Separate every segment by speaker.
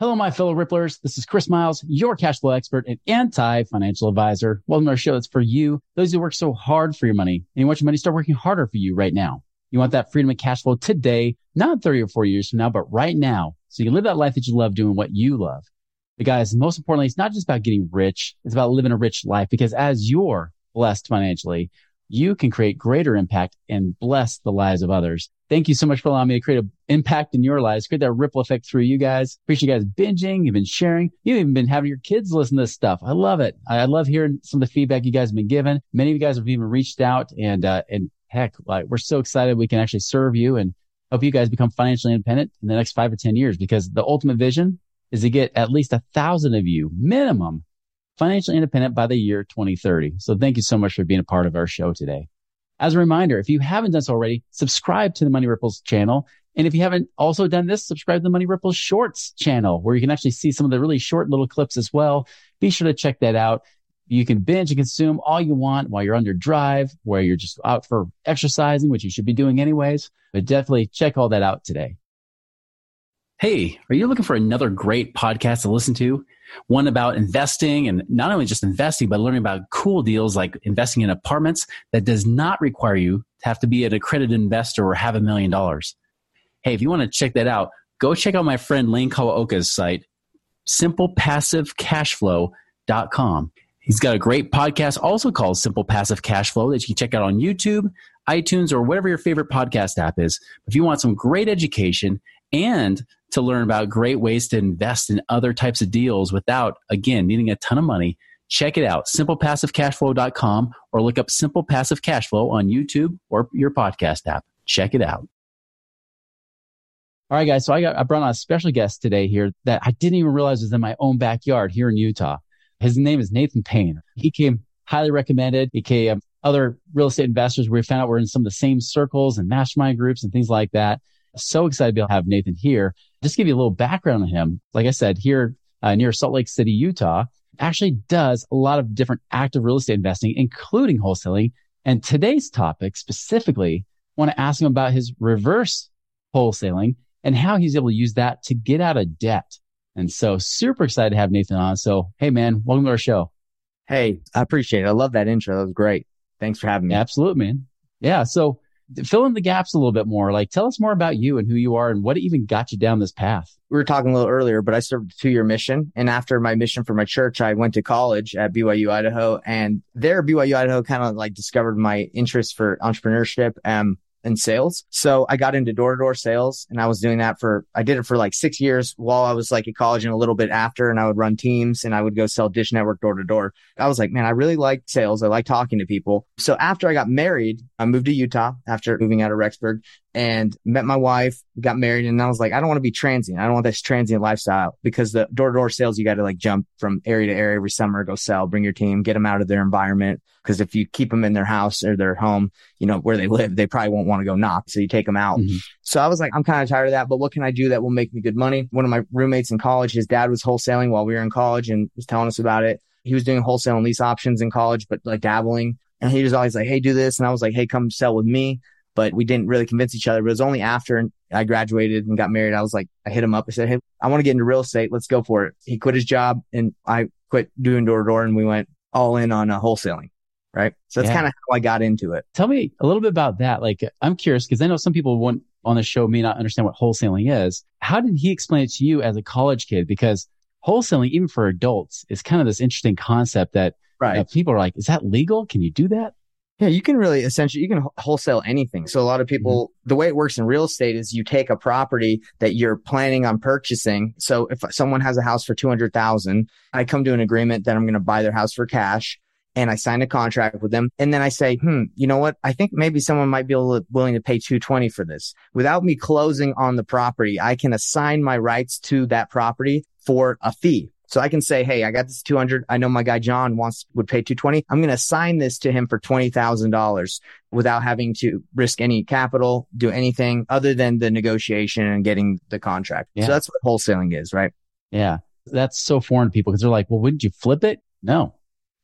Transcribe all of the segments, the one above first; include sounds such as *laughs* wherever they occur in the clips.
Speaker 1: Hello, my fellow Ripplers. This is Chris Miles, your cash flow expert and anti financial advisor. Welcome to our show that's for you, those who work so hard for your money and you want your money to start working harder for you right now. You want that freedom and cash flow today, not 30 or 40 years from now, but right now. So you live that life that you love doing what you love. But guys, most importantly, it's not just about getting rich. It's about living a rich life because as you're blessed financially, you can create greater impact and bless the lives of others. Thank you so much for allowing me to create an impact in your lives, create that ripple effect through you guys. Appreciate you guys binging. You've been sharing. You've even been having your kids listen to this stuff. I love it. I love hearing some of the feedback you guys have been given. Many of you guys have even reached out and, uh, and heck, like we're so excited we can actually serve you and help you guys become financially independent in the next five or 10 years because the ultimate vision is to get at least a thousand of you minimum financially independent by the year 2030. So thank you so much for being a part of our show today. As a reminder, if you haven't done so already, subscribe to the Money Ripples channel. And if you haven't also done this, subscribe to the Money Ripples Shorts channel where you can actually see some of the really short little clips as well. Be sure to check that out. You can binge and consume all you want while you're on your drive, where you're just out for exercising, which you should be doing anyways. But definitely check all that out today. Hey, are you looking for another great podcast to listen to? One about investing and not only just investing, but learning about cool deals like investing in apartments that does not require you to have to be an accredited investor or have a million dollars. Hey, if you want to check that out, go check out my friend Lane Kawaoka's site, simplepassivecashflow.com. He's got a great podcast also called Simple Passive Cash Flow that you can check out on YouTube, iTunes, or whatever your favorite podcast app is. If you want some great education and to learn about great ways to invest in other types of deals without, again, needing a ton of money, check it out, simplepassivecashflow.com or look up Simple Passive Cash Flow on YouTube or your podcast app. Check it out. All right, guys. So I got, I brought on a special guest today here that I didn't even realize was in my own backyard here in Utah. His name is Nathan Payne. He came highly recommended. He came um, other real estate investors. We found out we're in some of the same circles and mastermind groups and things like that. So excited to be able to have Nathan here. Just give you a little background on him. Like I said, here uh, near Salt Lake City, Utah, actually does a lot of different active real estate investing, including wholesaling. And today's topic specifically, I want to ask him about his reverse wholesaling and how he's able to use that to get out of debt. And so super excited to have Nathan on. So, hey man, welcome to our show.
Speaker 2: Hey, I appreciate it. I love that intro. That was great. Thanks for having me.
Speaker 1: Absolutely, man. Yeah. So fill in the gaps a little bit more. Like, tell us more about you and who you are and what even got you down this path.
Speaker 2: We were talking a little earlier, but I served a two year mission. And after my mission for my church, I went to college at BYU, Idaho. And there, BYU, Idaho kind of like discovered my interest for entrepreneurship. Um, and sales. So I got into door to door sales and I was doing that for, I did it for like six years while I was like at college and a little bit after. And I would run teams and I would go sell Dish Network door to door. I was like, man, I really like sales. I like talking to people. So after I got married, I moved to Utah after moving out of Rexburg and met my wife, got married. And I was like, I don't want to be transient. I don't want this transient lifestyle because the door to door sales, you got to like jump from area to area every summer, go sell, bring your team, get them out of their environment. Cause if you keep them in their house or their home, you know, where they live, they probably won't want to go knock. So you take them out. Mm-hmm. So I was like, I'm kind of tired of that, but what can I do that will make me good money? One of my roommates in college, his dad was wholesaling while we were in college and was telling us about it. He was doing wholesale and lease options in college, but like dabbling. And he was always like, Hey, do this. And I was like, Hey, come sell with me but we didn't really convince each other. But it was only after I graduated and got married. I was like, I hit him up. I said, Hey, I want to get into real estate. Let's go for it. He quit his job and I quit doing door to door and we went all in on uh, wholesaling. Right. So that's yeah. kind of how I got into it.
Speaker 1: Tell me a little bit about that. Like, I'm curious because I know some people want on the show may not understand what wholesaling is. How did he explain it to you as a college kid? Because wholesaling, even for adults, is kind of this interesting concept that right. Uh, people are like, is that legal? Can you do that?
Speaker 2: Yeah, you can really essentially you can wholesale anything. So a lot of people mm-hmm. the way it works in real estate is you take a property that you're planning on purchasing. So if someone has a house for 200,000, I come to an agreement that I'm going to buy their house for cash and I sign a contract with them. And then I say, hmm, you know what? I think maybe someone might be to, willing to pay 220 for this. Without me closing on the property, I can assign my rights to that property for a fee. So I can say, Hey, I got this 200. I know my guy John wants, would pay 220. I'm going to assign this to him for $20,000 without having to risk any capital, do anything other than the negotiation and getting the contract. Yeah. So that's what wholesaling is, right?
Speaker 1: Yeah. That's so foreign to people because they're like, well, wouldn't you flip it? No,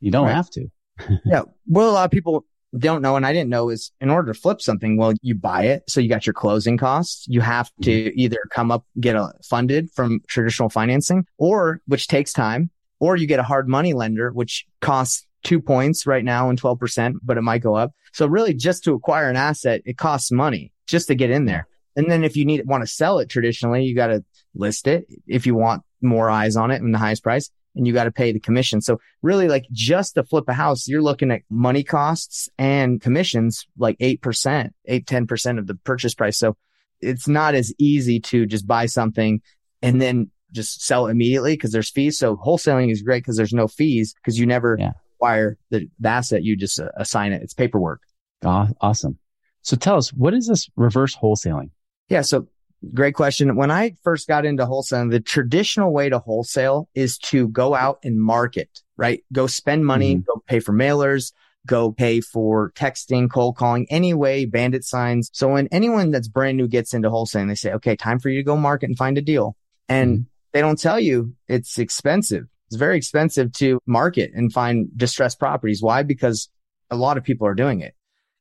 Speaker 1: you don't right. have to. *laughs*
Speaker 2: yeah. Well, a lot of people don't know, and I didn't know is in order to flip something, well, you buy it. So you got your closing costs. You have to mm-hmm. either come up, get a funded from traditional financing or which takes time, or you get a hard money lender, which costs two points right now and 12%, but it might go up. So really just to acquire an asset, it costs money just to get in there. And then if you need want to sell it traditionally, you got to list it if you want more eyes on it and the highest price and you got to pay the commission. So really like just to flip a house, you're looking at money costs and commissions like 8%, 8, 10% of the purchase price. So it's not as easy to just buy something and then just sell immediately because there's fees. So wholesaling is great because there's no fees because you never yeah. acquire the, the asset. You just uh, assign it. It's paperwork.
Speaker 1: awesome. So tell us, what is this reverse wholesaling?
Speaker 2: Yeah. So Great question. When I first got into wholesaling, the traditional way to wholesale is to go out and market, right? Go spend money, mm-hmm. go pay for mailers, go pay for texting, cold calling, anyway, bandit signs. So when anyone that's brand new gets into wholesaling, they say, okay, time for you to go market and find a deal. And mm-hmm. they don't tell you it's expensive. It's very expensive to market and find distressed properties. Why? Because a lot of people are doing it.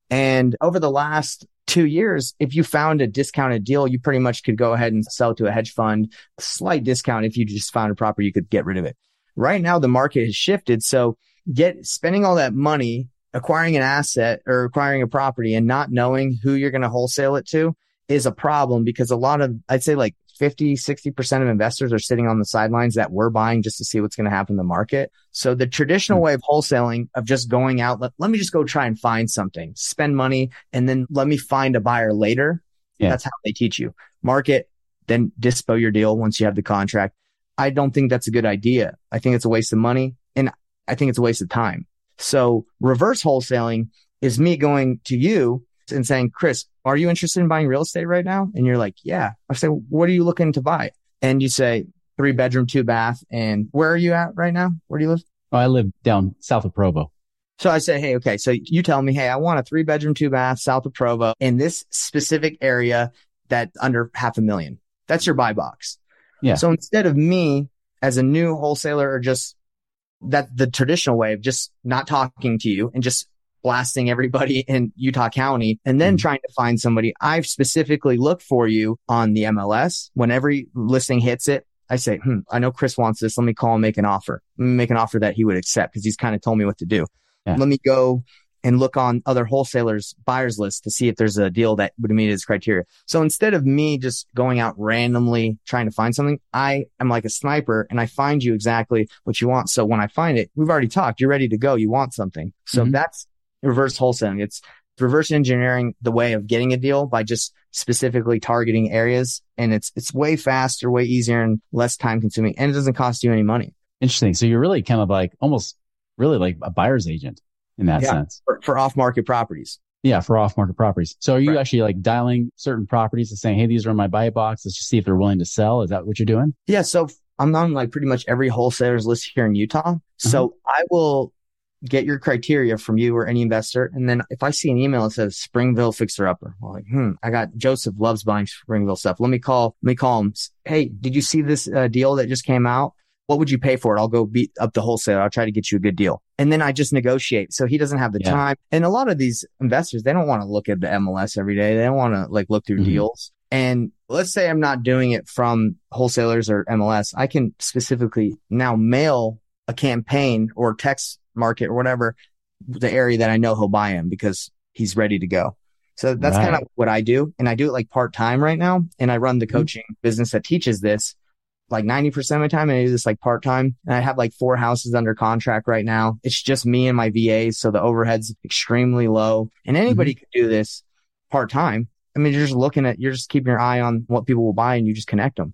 Speaker 2: And over the last two years, if you found a discounted deal, you pretty much could go ahead and sell to a hedge fund, slight discount. If you just found a property, you could get rid of it. Right now, the market has shifted. So get spending all that money acquiring an asset or acquiring a property and not knowing who you're going to wholesale it to is a problem because a lot of, I'd say like 50, 60% of investors are sitting on the sidelines that we're buying just to see what's going to happen in the market. So the traditional hmm. way of wholesaling of just going out, let, let me just go try and find something, spend money, and then let me find a buyer later. Yeah. That's how they teach you market, then dispo your deal once you have the contract. I don't think that's a good idea. I think it's a waste of money and I think it's a waste of time. So reverse wholesaling is me going to you and saying, Chris, are you interested in buying real estate right now? And you're like, yeah. I say, what are you looking to buy? And you say, three bedroom, two bath. And where are you at right now? Where do you live?
Speaker 1: Oh, I live down south of Provo.
Speaker 2: So I say, Hey, okay. So you tell me, Hey, I want a three bedroom, two bath south of Provo in this specific area that under half a million. That's your buy box. Yeah. So instead of me as a new wholesaler or just that the traditional way of just not talking to you and just blasting everybody *laughs* in Utah County and then mm-hmm. trying to find somebody. I've specifically looked for you on the MLS. When every listing hits it, I say, hmm, I know Chris wants this. Let me call and make an offer. make an offer that he would accept because he's kind of told me what to do. Yeah. Let me go and look on other wholesalers buyers list to see if there's a deal that would meet his criteria. So instead of me just going out randomly trying to find something, I am like a sniper and I find you exactly what you want. So when I find it, we've already talked. You're ready to go. You want something. So mm-hmm. that's reverse wholesaling. It's reverse engineering the way of getting a deal by just specifically targeting areas. And it's, it's way faster, way easier and less time consuming. And it doesn't cost you any money.
Speaker 1: Interesting. So you're really kind of like almost really like a buyer's agent in that yeah, sense
Speaker 2: for, for off market properties.
Speaker 1: Yeah, for off market properties. So are you right. actually like dialing certain properties and saying, Hey, these are in my buy box. Let's just see if they're willing to sell. Is that what you're doing?
Speaker 2: Yeah. So I'm on like pretty much every wholesaler's list here in Utah. Uh-huh. So I will get your criteria from you or any investor. And then if I see an email that says Springville fixer upper, well, like, hmm, I got Joseph loves buying Springville stuff. Let me call, let me call him. Hey, did you see this uh, deal that just came out? What would you pay for it? I'll go beat up the wholesaler. I'll try to get you a good deal. And then I just negotiate. So he doesn't have the yeah. time. And a lot of these investors, they don't want to look at the MLS every day. They don't want to like look through mm-hmm. deals. And let's say I'm not doing it from wholesalers or MLS. I can specifically now mail a campaign or text market or whatever, the area that I know he'll buy him because he's ready to go. So that's right. kind of what I do. And I do it like part time right now. And I run the mm-hmm. coaching mm-hmm. business that teaches this like 90% of my time. And I do this like part time. And I have like four houses under contract right now. It's just me and my VA. So the overhead's extremely low and anybody mm-hmm. can do this part time. I mean, you're just looking at, you're just keeping your eye on what people will buy and you just connect them.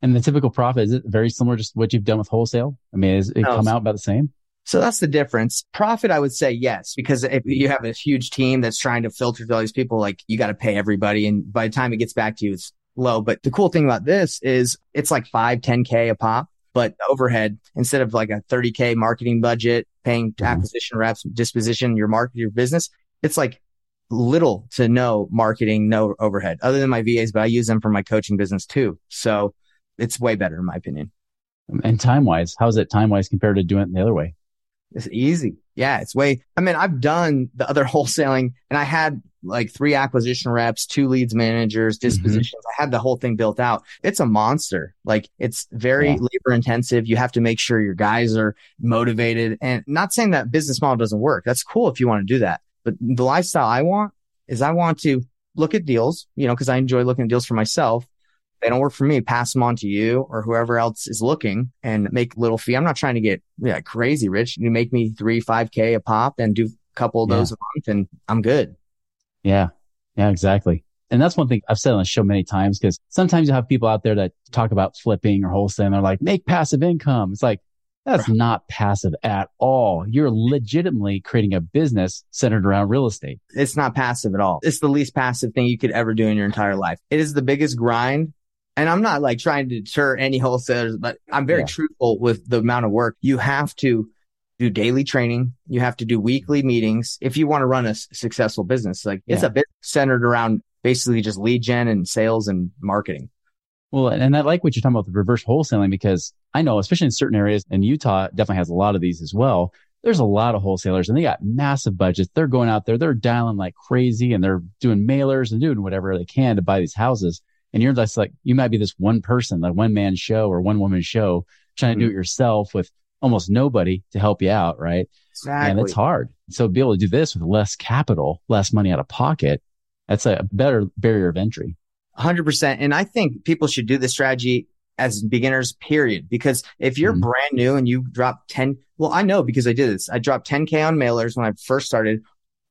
Speaker 1: And the typical profit, is it very similar to what you've done with wholesale? I mean, is it no, come out about the same?
Speaker 2: So that's the difference. Profit, I would say yes, because if you have a huge team that's trying to filter through all these people, like you got to pay everybody. And by the time it gets back to you, it's low. But the cool thing about this is it's like five, 10K a pop, but overhead instead of like a 30K marketing budget, paying mm-hmm. acquisition reps, disposition, your market, your business, it's like little to no marketing, no overhead other than my VAs, but I use them for my coaching business too. So it's way better in my opinion.
Speaker 1: And time wise, how's it time wise compared to doing it the other way?
Speaker 2: It's easy. Yeah, it's way. I mean, I've done the other *laughs* wholesaling and I had like three acquisition reps, two leads managers, mm-hmm. dispositions. Mm-hmm. I had the whole thing built out. It's a monster. Like it's very yeah. labor intensive. You have to make sure your guys are motivated and not saying that business model doesn't work. That's cool if you want to do that. But the lifestyle I want is I want to look at deals, you know, cause I enjoy looking at deals for myself they don't work for me, pass them on to you or whoever else is looking and make little fee. I'm not trying to get yeah, crazy rich. You make me three, five K a pop and do a couple of those yeah. a month and I'm good.
Speaker 1: Yeah. Yeah, exactly. And that's one thing I've said on the show many times because sometimes you have people out there that talk about flipping or wholesaling. They're like, make passive income. It's like, that's not passive at all. You're legitimately creating a business centered around real estate.
Speaker 2: It's not passive at all. It's the least passive thing you could ever do in your entire life. It is the biggest grind and I'm not like trying to deter any wholesalers, but I'm very yeah. truthful with the amount of work. You have to do daily training. You have to do weekly meetings if you want to run a successful business. Like yeah. it's a bit centered around basically just lead gen and sales and marketing.
Speaker 1: Well, and I like what you're talking about the reverse wholesaling because I know, especially in certain areas, and Utah definitely has a lot of these as well. There's a lot of wholesalers and they got massive budgets. They're going out there, they're dialing like crazy and they're doing mailers and doing whatever they can to buy these houses. And you're just like, you might be this one person, like one man show or one woman show trying to mm-hmm. do it yourself with almost nobody to help you out. Right.
Speaker 2: Exactly.
Speaker 1: And it's hard. So be able to do this with less capital, less money out of pocket. That's a better barrier of entry.
Speaker 2: 100%. And I think people should do this strategy as beginners, period. Because if you're mm-hmm. brand new and you drop 10, well, I know because I did this. I dropped 10K on mailers when I first started,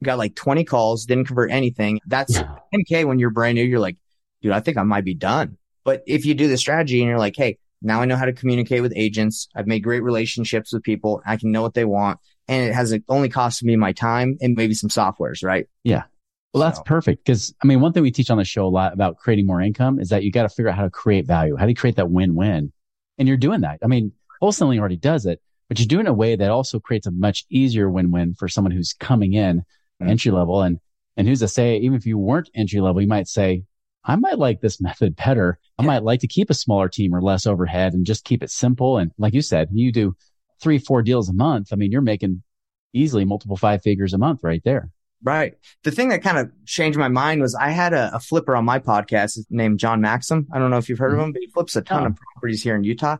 Speaker 2: got like 20 calls, didn't convert anything. That's yeah. 10K when you're brand new. You're like, dude, I think I might be done. But if you do the strategy and you're like, Hey, now I know how to communicate with agents. I've made great relationships with people. I can know what they want. And it has only cost me my time and maybe some softwares, right?
Speaker 1: Yeah. Well, that's so. perfect. Cause I mean, one thing we teach on the show a lot about creating more income is that you got to figure out how to create value. How do you create that win-win? And you're doing that. I mean, wholesaling already does it, but you're doing it in a way that also creates a much easier win-win for someone who's coming in mm-hmm. entry level. And, and who's to say, even if you weren't entry level, you might say, I might like this method better. I might like to keep a smaller team or less overhead and just keep it simple. And like you said, you do three, four deals a month. I mean, you're making easily multiple five figures a month right there.
Speaker 2: Right. The thing that kind of changed my mind was I had a, a flipper on my podcast named John Maxim. I don't know if you've heard mm-hmm. of him, but he flips a ton oh. of properties here in Utah.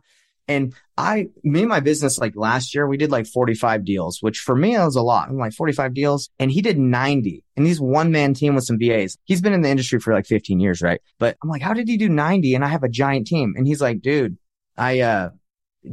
Speaker 2: And I, me and my business, like last year, we did like 45 deals, which for me, that was a lot. I'm like 45 deals and he did 90 and he's one man team with some VAs. He's been in the industry for like 15 years, right? But I'm like, how did he do 90? And I have a giant team. And he's like, dude, I, uh,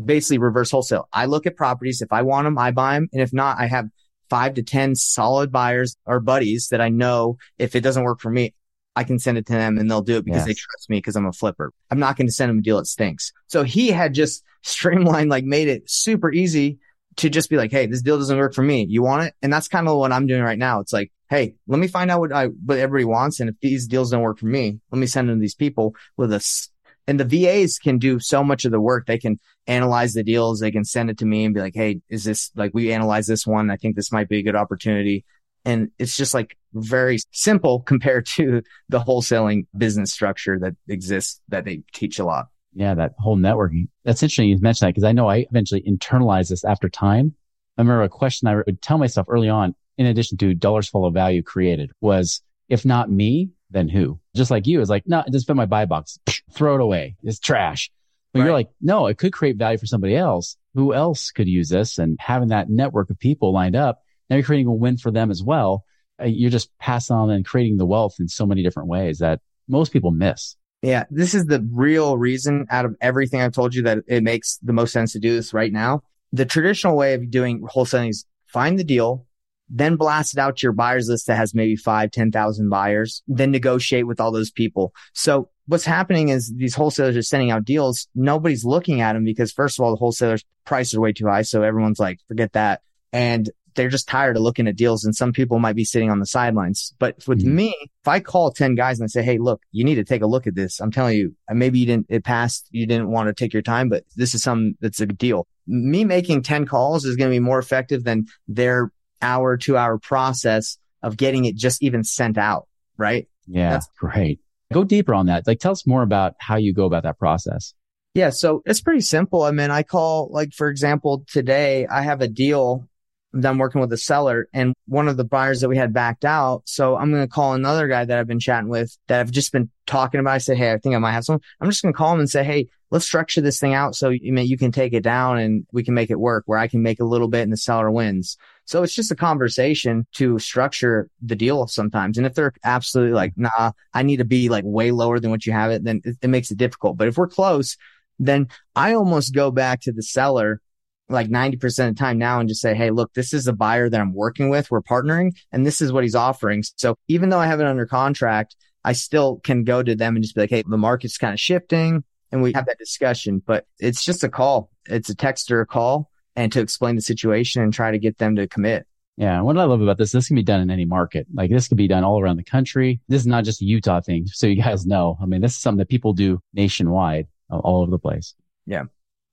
Speaker 2: basically reverse wholesale. I look at properties. If I want them, I buy them. And if not, I have five to 10 solid buyers or buddies that I know if it doesn't work for me, I can send it to them and they'll do it because yes. they trust me because I'm a flipper. I'm not going to send them a deal that stinks. So he had just streamlined, like made it super easy to just be like, Hey, this deal doesn't work for me. You want it? And that's kind of what I'm doing right now. It's like, Hey, let me find out what I, what everybody wants. And if these deals don't work for me, let me send them to these people with us. And the VAs can do so much of the work. They can analyze the deals. They can send it to me and be like, Hey, is this like we analyze this one? I think this might be a good opportunity. And it's just like very simple compared to the wholesaling business structure that exists that they teach a lot.
Speaker 1: Yeah, that whole networking. That's interesting you mentioned that because I know I eventually internalized this after time. I remember a question I would tell myself early on, in addition to dollars follow value created was, if not me, then who? Just like you, is like, no, just fit my buy box, *laughs* throw it away. It's trash. But right. you're like, no, it could create value for somebody else. Who else could use this? And having that network of people lined up now you're creating a win for them as well. Uh, you're just passing on and creating the wealth in so many different ways that most people miss.
Speaker 2: Yeah, this is the real reason out of everything I've told you that it makes the most sense to do this right now. The traditional way of doing wholesaling is find the deal, then blast it out to your buyers list that has maybe five, 10,000 buyers, then negotiate with all those people. So what's happening is these wholesalers are sending out deals. Nobody's looking at them because first of all, the wholesalers prices are way too high. So everyone's like, forget that. And they're just tired of looking at deals and some people might be sitting on the sidelines. But with mm-hmm. me, if I call 10 guys and I say, Hey, look, you need to take a look at this. I'm telling you, maybe you didn't, it passed. You didn't want to take your time, but this is something that's a deal. Me making 10 calls is going to be more effective than their hour, two hour process of getting it just even sent out. Right.
Speaker 1: Yeah. That's great. Go deeper on that. Like tell us more about how you go about that process.
Speaker 2: Yeah. So it's pretty simple. I mean, I call like, for example, today I have a deal that I'm working with a seller and one of the buyers that we had backed out. So I'm going to call another guy that I've been chatting with that I've just been talking about. I said, Hey, I think I might have some. I'm just going to call him and say, Hey, let's structure this thing out so you, you can take it down and we can make it work where I can make a little bit and the seller wins. So it's just a conversation to structure the deal sometimes. And if they're absolutely like, nah, I need to be like way lower than what you have it, then it, it makes it difficult. But if we're close, then I almost go back to the seller like 90% of the time now and just say, Hey, look, this is a buyer that I'm working with. We're partnering and this is what he's offering. So even though I have it under contract, I still can go to them and just be like, Hey, the market's kind of shifting and we have that discussion, but it's just a call. It's a text or a call and to explain the situation and try to get them to commit.
Speaker 1: Yeah. What I love about this, this can be done in any market. Like this can be done all around the country. This is not just a Utah thing. So you guys know, I mean, this is something that people do nationwide all over the place.
Speaker 2: Yeah.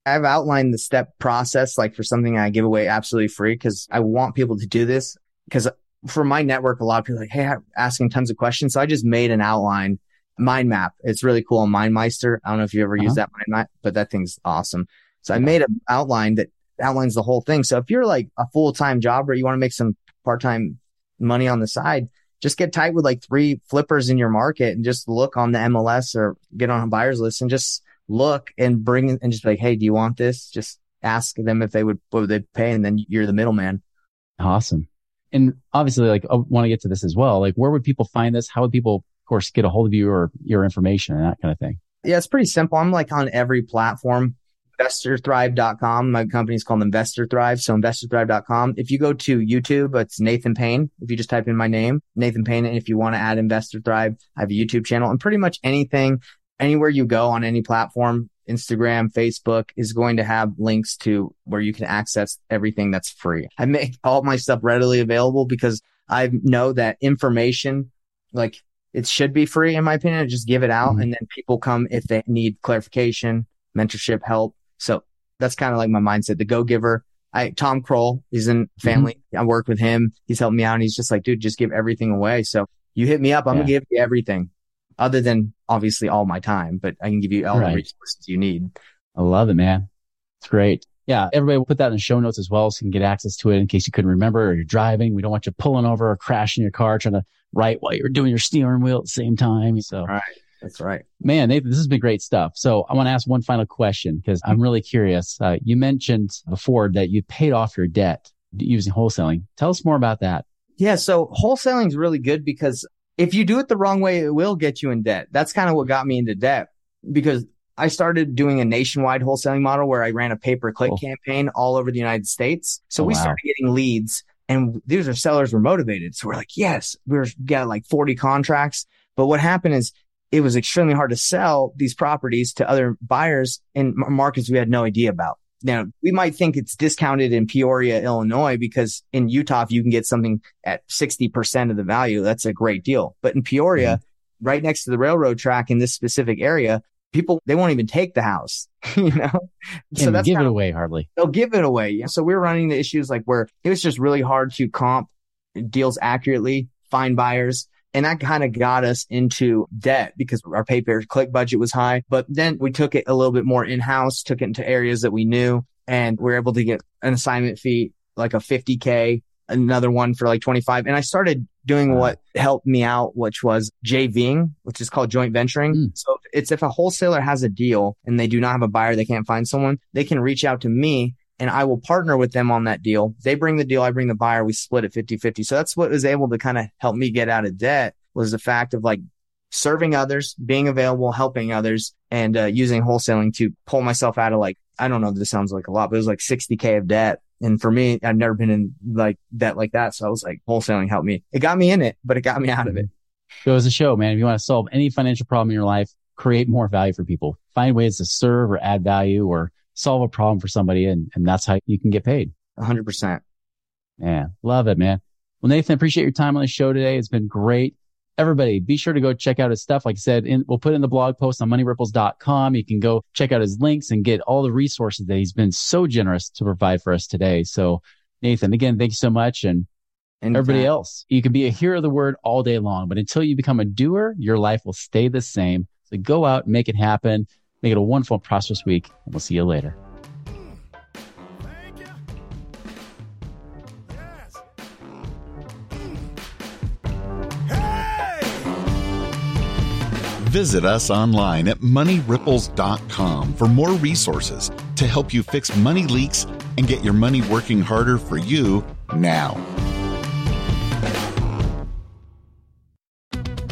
Speaker 2: I've outlined the step process, like for something I give away absolutely free because I want people to do this because for my network, a lot of people like, Hey, I'm asking tons of questions. So I just made an outline mind map. It's really cool on MindMeister. I don't know if you ever uh-huh. used that mind map, but that thing's awesome. So I made an outline that outlines the whole thing. So if you're like a full time job or you want to make some part time money on the side, just get tight with like three flippers in your market and just look on the MLS or get on a buyer's list and just look and bring and just be like, Hey, do you want this? Just ask them if they would, what would they pay? And then you're the middleman.
Speaker 1: Awesome. And obviously, like, I want to get to this as well. Like, where would people find this? How would people, of course, get a hold of you or your information and that kind of thing?
Speaker 2: Yeah, it's pretty simple. I'm like on every platform. InvestorThrive.com. My company's called Investor Thrive. So InvestorThrive.com. If you go to YouTube, it's Nathan Payne. If you just type in my name, Nathan Payne. And if you want to add Investor Thrive, I have a YouTube channel and pretty much anything anywhere you go on any platform, Instagram, Facebook is going to have links to where you can access everything that's free. I make all my stuff readily available because I know that information, like it should be free in my opinion. Just give it out mm-hmm. and then people come if they need clarification, mentorship, help. So that's kind of like my mindset. The go giver. I, Tom Kroll he's in mm-hmm. family. Mm-hmm. I work with him. He's helped me out and he's just like, dude, just give everything away. So you hit me up. I'm yeah. going to give you everything other than obviously all my time, but I can give you all right. the resources you need.
Speaker 1: I love it, man. It's great. Yeah. Everybody will put that in the show notes as well. So you can get access to it in case you couldn't remember or you're driving. We don't want you pulling over or crashing your car trying to write while you're doing your steering wheel at the same time. So,
Speaker 2: right. That's right.
Speaker 1: Man, Nathan, this has been great stuff. So I want to ask one final question because I'm really curious. Uh, you mentioned before that you paid off your debt using wholesaling. Tell us more about that.
Speaker 2: Yeah. So wholesaling is really good because if you do it the wrong way, it will get you in debt. That's kind of what got me into debt because I started doing a nationwide wholesaling model where I ran a pay per click campaign all over the United States. So oh, we wow. started getting leads and these are sellers were motivated. So we're like, yes, we're got like 40 contracts. But what happened is it was extremely hard to sell these properties to other buyers in markets we had no idea about. Now we might think it's discounted in Peoria, Illinois, because in Utah, if you can get something at 60% of the value, that's a great deal. But in Peoria, mm-hmm. right next to the railroad track in this specific area, people, they won't even take the house, *laughs* you know?
Speaker 1: so that's give it away hardly.
Speaker 2: They'll give it away. So we are running the issues like where it was just really hard to comp deals accurately, find buyers. And that kind of got us into debt because our pay per click budget was high. But then we took it a little bit more in house, took it into areas that we knew and we are able to get an assignment fee, like a 50K, another one for like 25. And I started doing what helped me out, which was JVing, which is called joint venturing. Mm. So it's if a wholesaler has a deal and they do not have a buyer, they can't find someone, they can reach out to me and I will partner with them on that deal. They bring the deal. I bring the buyer. We split it 50 50. So that's what was able to kind of help me get out of debt was the fact of like serving others, being available, helping others and uh, using wholesaling to pull myself out of like, I don't know, this sounds like a lot, but it was like 60K of debt And for me, I've never been in like debt like that. So I was like, wholesaling helped me. It got me in it, but it got me out of it.
Speaker 1: Goes to show, man, if you want to solve any financial problem in your life, create more value for people, find ways to serve or add value or solve a problem for somebody. And, and that's how you can get paid.
Speaker 2: hundred percent.
Speaker 1: Yeah. Love it, man. Well, Nathan, appreciate your time on the show today. It's been great. Everybody, be sure to go check out his stuff. Like I said, in, we'll put in the blog post on moneyripples.com. You can go check out his links and get all the resources that he's been so generous to provide for us today. So Nathan, again, thank you so much. And and everybody else, you can be a hero of the word all day long, but until you become a doer, your life will stay the same. So go out, make it happen, make it a wonderful, prosperous week, and we'll see you later.
Speaker 3: Visit us online at moneyripples.com for more resources to help you fix money leaks and get your money working harder for you now.